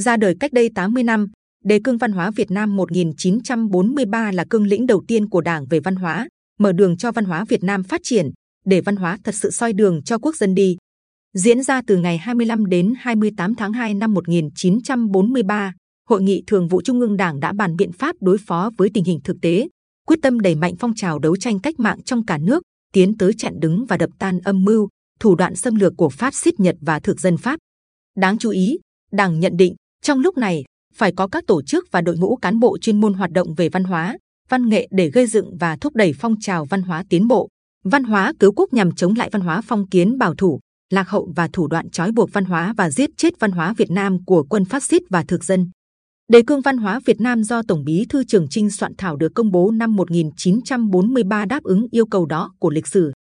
Ra đời cách đây 80 năm, đề cương văn hóa Việt Nam 1943 là cương lĩnh đầu tiên của Đảng về văn hóa, mở đường cho văn hóa Việt Nam phát triển, để văn hóa thật sự soi đường cho quốc dân đi. Diễn ra từ ngày 25 đến 28 tháng 2 năm 1943, Hội nghị Thường vụ Trung ương Đảng đã bàn biện pháp đối phó với tình hình thực tế, quyết tâm đẩy mạnh phong trào đấu tranh cách mạng trong cả nước, tiến tới chặn đứng và đập tan âm mưu, thủ đoạn xâm lược của Pháp xít Nhật và thực dân Pháp. Đáng chú ý, Đảng nhận định trong lúc này phải có các tổ chức và đội ngũ cán bộ chuyên môn hoạt động về văn hóa, văn nghệ để gây dựng và thúc đẩy phong trào văn hóa tiến bộ, văn hóa cứu quốc nhằm chống lại văn hóa phong kiến bảo thủ, lạc hậu và thủ đoạn trói buộc văn hóa và giết chết văn hóa Việt Nam của quân phát xít và thực dân. Đề cương văn hóa Việt Nam do Tổng Bí thư Trường Trinh soạn thảo được công bố năm 1943 đáp ứng yêu cầu đó của lịch sử.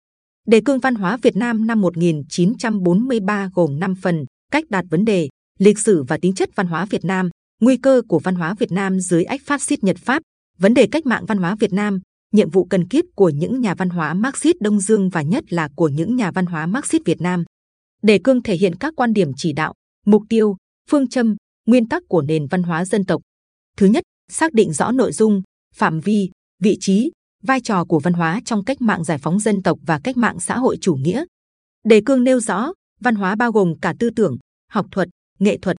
Đề cương văn hóa Việt Nam năm 1943 gồm 5 phần: cách đạt vấn đề, lịch sử và tính chất văn hóa Việt Nam, nguy cơ của văn hóa Việt Nam dưới ách phát xít Nhật Pháp, vấn đề cách mạng văn hóa Việt Nam, nhiệm vụ cần kiếp của những nhà văn hóa Marxist Đông Dương và nhất là của những nhà văn hóa Marxist Việt Nam. Đề cương thể hiện các quan điểm chỉ đạo, mục tiêu, phương châm, nguyên tắc của nền văn hóa dân tộc. Thứ nhất, xác định rõ nội dung, phạm vi, vị trí, vai trò của văn hóa trong cách mạng giải phóng dân tộc và cách mạng xã hội chủ nghĩa. Đề cương nêu rõ, văn hóa bao gồm cả tư tưởng, học thuật, nghệ thuật.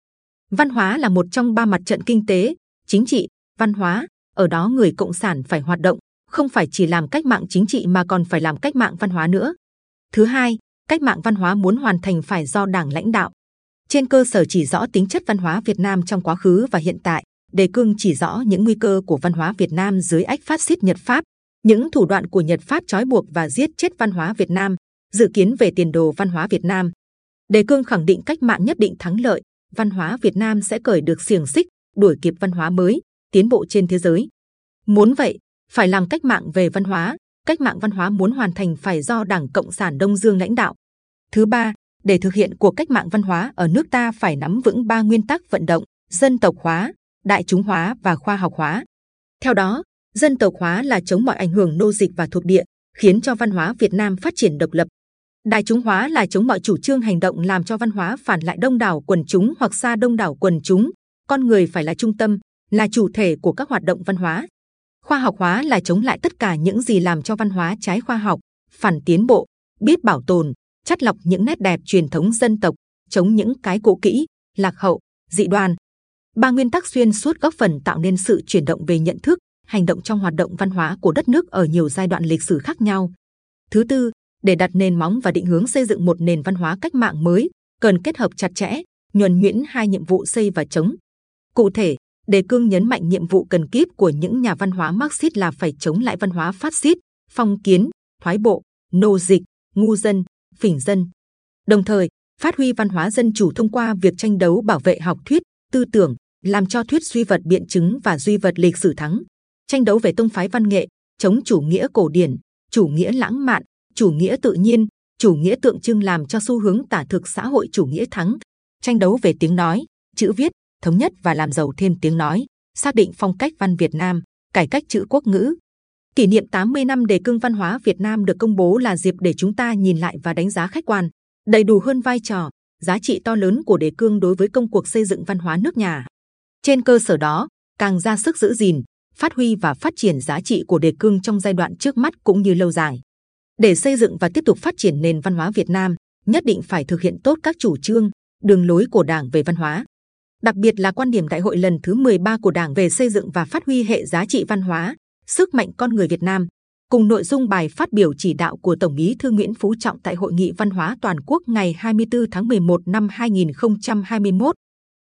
Văn hóa là một trong ba mặt trận kinh tế, chính trị, văn hóa. Ở đó người cộng sản phải hoạt động, không phải chỉ làm cách mạng chính trị mà còn phải làm cách mạng văn hóa nữa. Thứ hai, cách mạng văn hóa muốn hoàn thành phải do đảng lãnh đạo. Trên cơ sở chỉ rõ tính chất văn hóa Việt Nam trong quá khứ và hiện tại, đề cương chỉ rõ những nguy cơ của văn hóa Việt Nam dưới ách phát xít Nhật Pháp, những thủ đoạn của Nhật Pháp trói buộc và giết chết văn hóa Việt Nam, dự kiến về tiền đồ văn hóa Việt Nam. Đề cương khẳng định cách mạng nhất định thắng lợi, văn hóa Việt Nam sẽ cởi được xiềng xích, đuổi kịp văn hóa mới, tiến bộ trên thế giới. Muốn vậy, phải làm cách mạng về văn hóa. Cách mạng văn hóa muốn hoàn thành phải do Đảng Cộng sản Đông Dương lãnh đạo. Thứ ba, để thực hiện cuộc cách mạng văn hóa ở nước ta phải nắm vững ba nguyên tắc vận động: dân tộc hóa, đại chúng hóa và khoa học hóa. Theo đó, dân tộc hóa là chống mọi ảnh hưởng nô dịch và thuộc địa, khiến cho văn hóa Việt Nam phát triển độc lập. Đại chúng hóa là chống mọi chủ trương hành động làm cho văn hóa phản lại đông đảo quần chúng hoặc xa đông đảo quần chúng. Con người phải là trung tâm, là chủ thể của các hoạt động văn hóa. Khoa học hóa là chống lại tất cả những gì làm cho văn hóa trái khoa học, phản tiến bộ, biết bảo tồn, chắt lọc những nét đẹp truyền thống dân tộc, chống những cái cũ kỹ, lạc hậu, dị đoan. Ba nguyên tắc xuyên suốt góp phần tạo nên sự chuyển động về nhận thức, hành động trong hoạt động văn hóa của đất nước ở nhiều giai đoạn lịch sử khác nhau. Thứ tư, để đặt nền móng và định hướng xây dựng một nền văn hóa cách mạng mới, cần kết hợp chặt chẽ, nhuần nhuyễn hai nhiệm vụ xây và chống. Cụ thể, đề cương nhấn mạnh nhiệm vụ cần kíp của những nhà văn hóa Marxist là phải chống lại văn hóa phát xít, phong kiến, thoái bộ, nô dịch, ngu dân, phỉnh dân. Đồng thời, phát huy văn hóa dân chủ thông qua việc tranh đấu bảo vệ học thuyết, tư tưởng, làm cho thuyết duy vật biện chứng và duy vật lịch sử thắng. Tranh đấu về tông phái văn nghệ, chống chủ nghĩa cổ điển, chủ nghĩa lãng mạn, chủ nghĩa tự nhiên, chủ nghĩa tượng trưng làm cho xu hướng tả thực xã hội chủ nghĩa thắng. Tranh đấu về tiếng nói, chữ viết, thống nhất và làm giàu thêm tiếng nói, xác định phong cách văn Việt Nam, cải cách chữ quốc ngữ. Kỷ niệm 80 năm đề cương văn hóa Việt Nam được công bố là dịp để chúng ta nhìn lại và đánh giá khách quan, đầy đủ hơn vai trò, giá trị to lớn của đề cương đối với công cuộc xây dựng văn hóa nước nhà. Trên cơ sở đó, càng ra sức giữ gìn, phát huy và phát triển giá trị của đề cương trong giai đoạn trước mắt cũng như lâu dài. Để xây dựng và tiếp tục phát triển nền văn hóa Việt Nam, nhất định phải thực hiện tốt các chủ trương, đường lối của Đảng về văn hóa, đặc biệt là quan điểm đại hội lần thứ 13 của Đảng về xây dựng và phát huy hệ giá trị văn hóa, sức mạnh con người Việt Nam, cùng nội dung bài phát biểu chỉ đạo của Tổng Bí thư Nguyễn Phú Trọng tại Hội nghị Văn hóa Toàn quốc ngày 24 tháng 11 năm 2021.